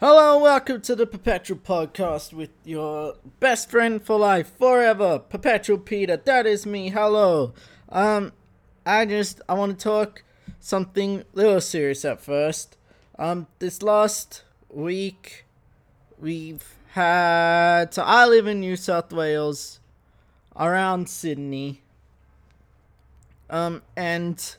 Hello, welcome to the Perpetual Podcast with your best friend for life forever, Perpetual Peter. That is me. Hello. Um, I just I want to talk something a little serious at first. Um, this last week we've had so I live in New South Wales, around Sydney. Um, and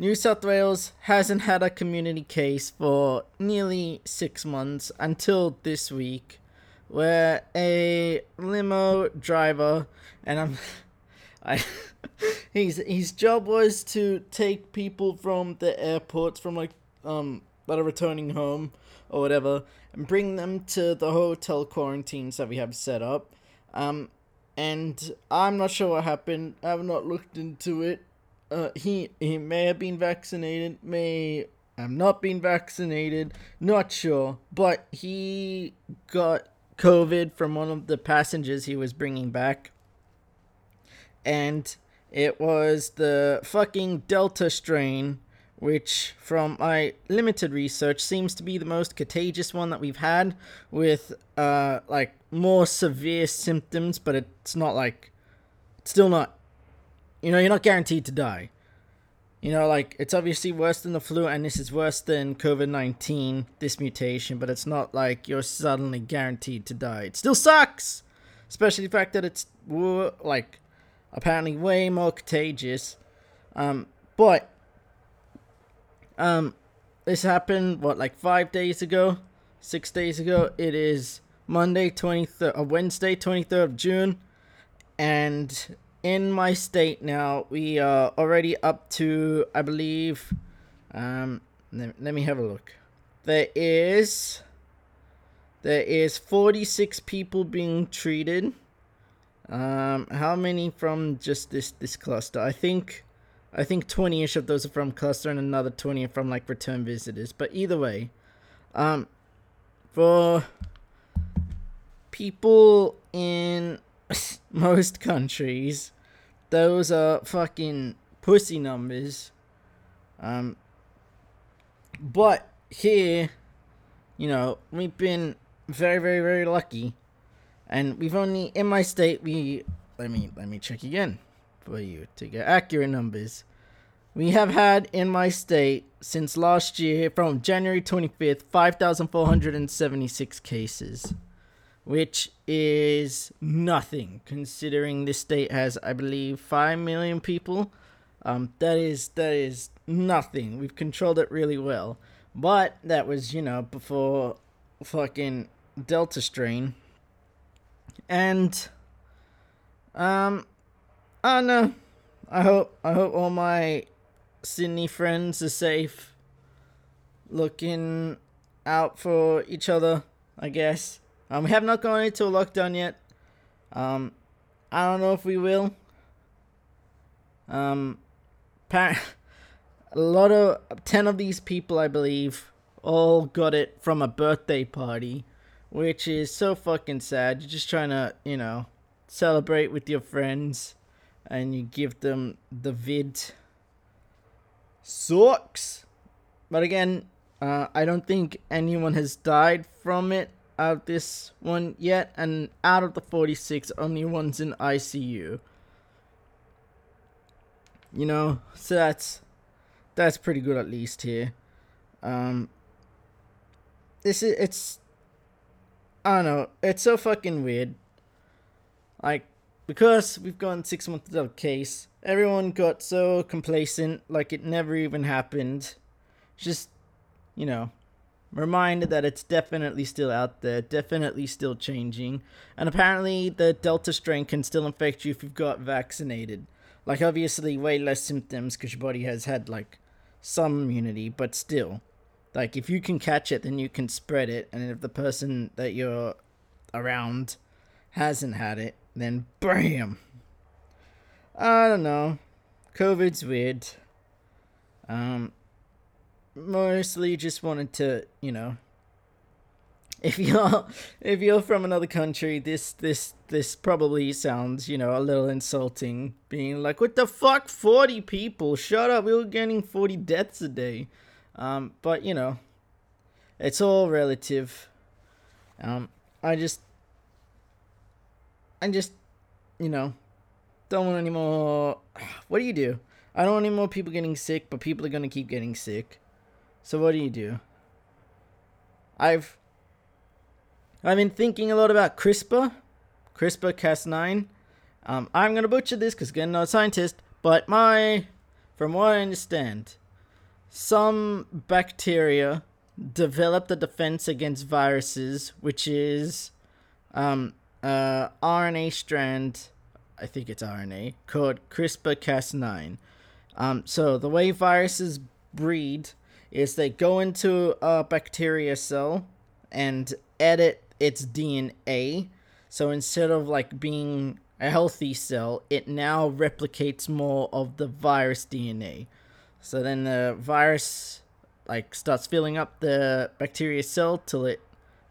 New South Wales hasn't had a community case for nearly six months until this week, where a limo driver and I'm, I, his his job was to take people from the airports from like um that are returning home or whatever and bring them to the hotel quarantines that we have set up, um, and I'm not sure what happened. I have not looked into it uh, he he may have been vaccinated, may have not been vaccinated, not sure, but he got COVID from one of the passengers he was bringing back, and it was the fucking Delta strain, which, from my limited research, seems to be the most contagious one that we've had, with uh like more severe symptoms, but it's not like, still not you know, you're not guaranteed to die. You know, like, it's obviously worse than the flu, and this is worse than COVID 19, this mutation, but it's not like you're suddenly guaranteed to die. It still sucks! Especially the fact that it's, like, apparently way more contagious. Um, but, um, this happened, what, like five days ago? Six days ago? It is Monday, 23rd, uh, Wednesday, 23rd of June, and in my state now, we are already up to, I believe, um, let, let me have a look. There is, there is 46 people being treated. Um, how many from just this, this cluster? I think, I think 20ish of those are from cluster and another 20 are from like return visitors. But either way, um, for people in most countries, those are fucking pussy numbers. Um, but here, you know, we've been very, very, very lucky, and we've only in my state we let me let me check again for you to get accurate numbers. We have had in my state since last year, from January 25th, 5,476 cases which is nothing considering this state has, I believe, five million people. Um, that is that is nothing. We've controlled it really well, but that was you know before fucking Delta strain, and um, I know. I hope I hope all my Sydney friends are safe, looking out for each other. I guess. Um, we have not gone into a lockdown yet. Um, I don't know if we will. Um, a lot of ten of these people, I believe, all got it from a birthday party, which is so fucking sad. You're just trying to, you know, celebrate with your friends, and you give them the vid. Sucks. But again, uh, I don't think anyone has died from it of this one yet, and out of the 46, only one's in ICU. You know, so that's that's pretty good at least here. Um, this is it's I don't know, it's so fucking weird. Like because we've gone six months without case, everyone got so complacent, like it never even happened. Just you know, reminded that it's definitely still out there, definitely still changing. And apparently, the Delta strain can still infect you if you've got vaccinated. Like, obviously, way less symptoms because your body has had, like, some immunity, but still. Like, if you can catch it, then you can spread it. And if the person that you're around hasn't had it, then bam! I don't know. COVID's weird. Um, mostly just wanted to, you know, if you're if you're from another country, this this this probably sounds, you know, a little insulting. Being like, "What the fuck, forty people? Shut up! We were getting forty deaths a day." Um, but you know, it's all relative. Um, I just, I just, you know, don't want any more. What do you do? I don't want any more people getting sick, but people are gonna keep getting sick. So what do you do? I've, I've been thinking a lot about CRISPR, CRISPR Cas9. Um, I'm gonna butcher this because again, not a scientist, but my, from what I understand, some bacteria developed a defense against viruses, which is um, uh, RNA strand, I think it's RNA, called CRISPR Cas9. Um, so the way viruses breed is they go into a bacteria cell and edit its DNA. So instead of like being a healthy cell, it now replicates more of the virus DNA. So then the virus like starts filling up the bacteria cell till it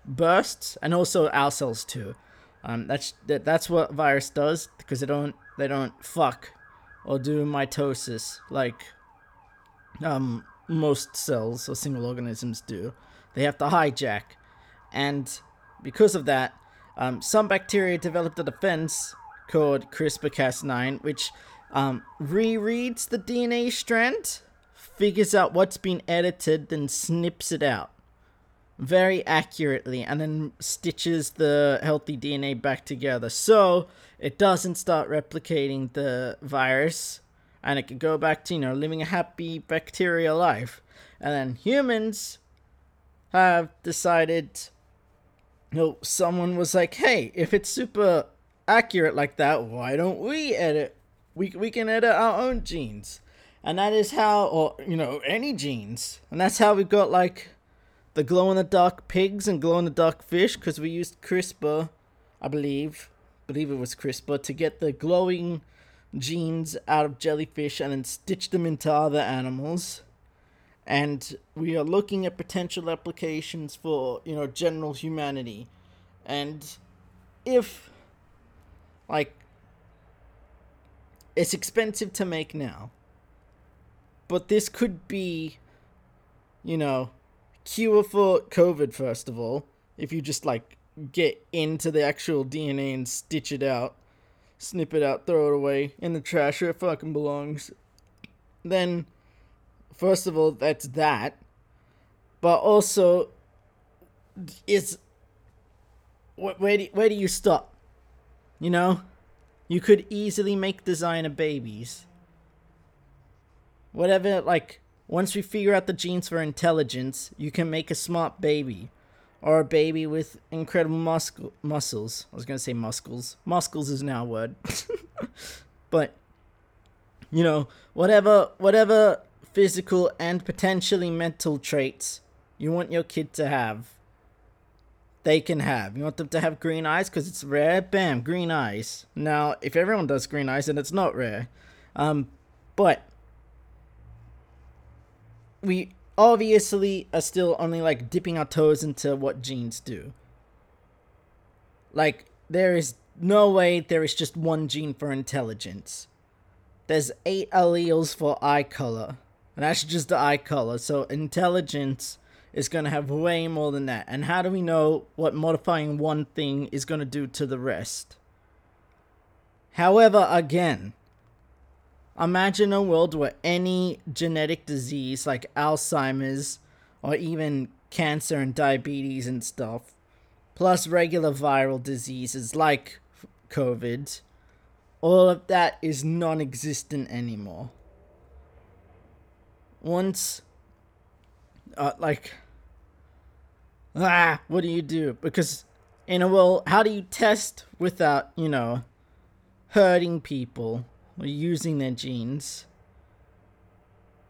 bursts, and also our cells too. Um, that's that, that's what virus does because they don't they don't fuck or do mitosis like um most cells or single organisms do. They have to hijack, and because of that, um, some bacteria developed a defense called CRISPR-Cas9, which um, rereads the DNA strand figures out what's been edited, then snips it out very accurately and then stitches the healthy DNA back together. So it doesn't start replicating the virus and it could go back to, you know, living a happy bacterial life. And then humans have decided, you know, someone was like, hey, if it's super accurate like that, why don't we edit? We, we can edit our own genes and that is how, or you know, any genes, and that's how we got like the glow in the dark pigs and glow in the dark fish because we used CRISPR, I believe, believe it was CRISPR to get the glowing genes out of jellyfish and then stitch them into other animals. And we are looking at potential applications for, you know, general humanity. And if, like, it's expensive to make now but this could be, you know, cure for COVID, first of all, if you just like get into the actual DNA and stitch it out, snip it out, throw it away in the trash where it fucking belongs. Then, first of all, that's that. But also, is where do, where do you stop? You know, you could easily make designer babies whatever like once we figure out the genes for intelligence, you can make a smart baby or a baby with incredible muscle muscles. I was to say muscles. Muscles is now a word. but you know, whatever whatever physical and potentially mental traits you want your kid to have, they can have. You want them to have green eyes because it's rare. Bam, green eyes. Now, if everyone does green eyes, then it's not rare. Um, but we obviously are still only like dipping our toes into what genes do. Like, there is no way there is just one gene for intelligence. There's eight alleles for eye color, and that's just the eye color. So, intelligence is going to have way more than that. And how do we know what modifying one thing is going to do to the rest? However, again, Imagine a world where any genetic disease like Alzheimer's or even cancer and diabetes and stuff, plus regular viral diseases like COVID, all of that is non existent anymore. Once, uh, like, ah, what do you do? Because in a world, how do you test without, you know, hurting people? Using their genes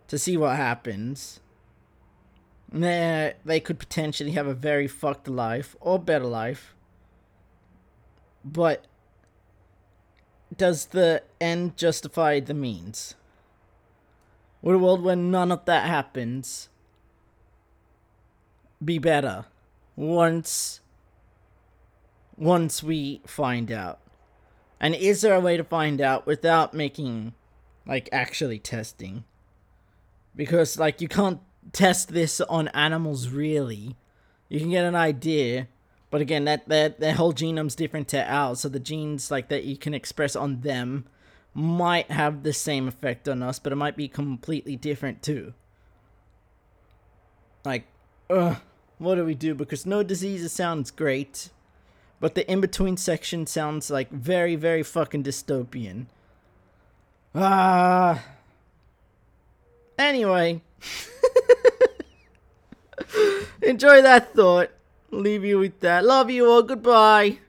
to see what happens. They, they could potentially have a very fucked life or better life. But does the end justify the means? Would a world where none of that happens be better once once we find out? And is there a way to find out without making, like, actually testing? Because, like, you can't test this on animals really. you can get an idea. But again, that that their whole genome's different to ours, so the genes like that you can express on them might have the same effect on us, but it might be completely different too. Like, ugh, what do we do? Because no diseases sounds great, but the in between section sounds like very, very fucking dystopian. Ah. Anyway. Enjoy that thought. Leave you with that. Love you all. Goodbye.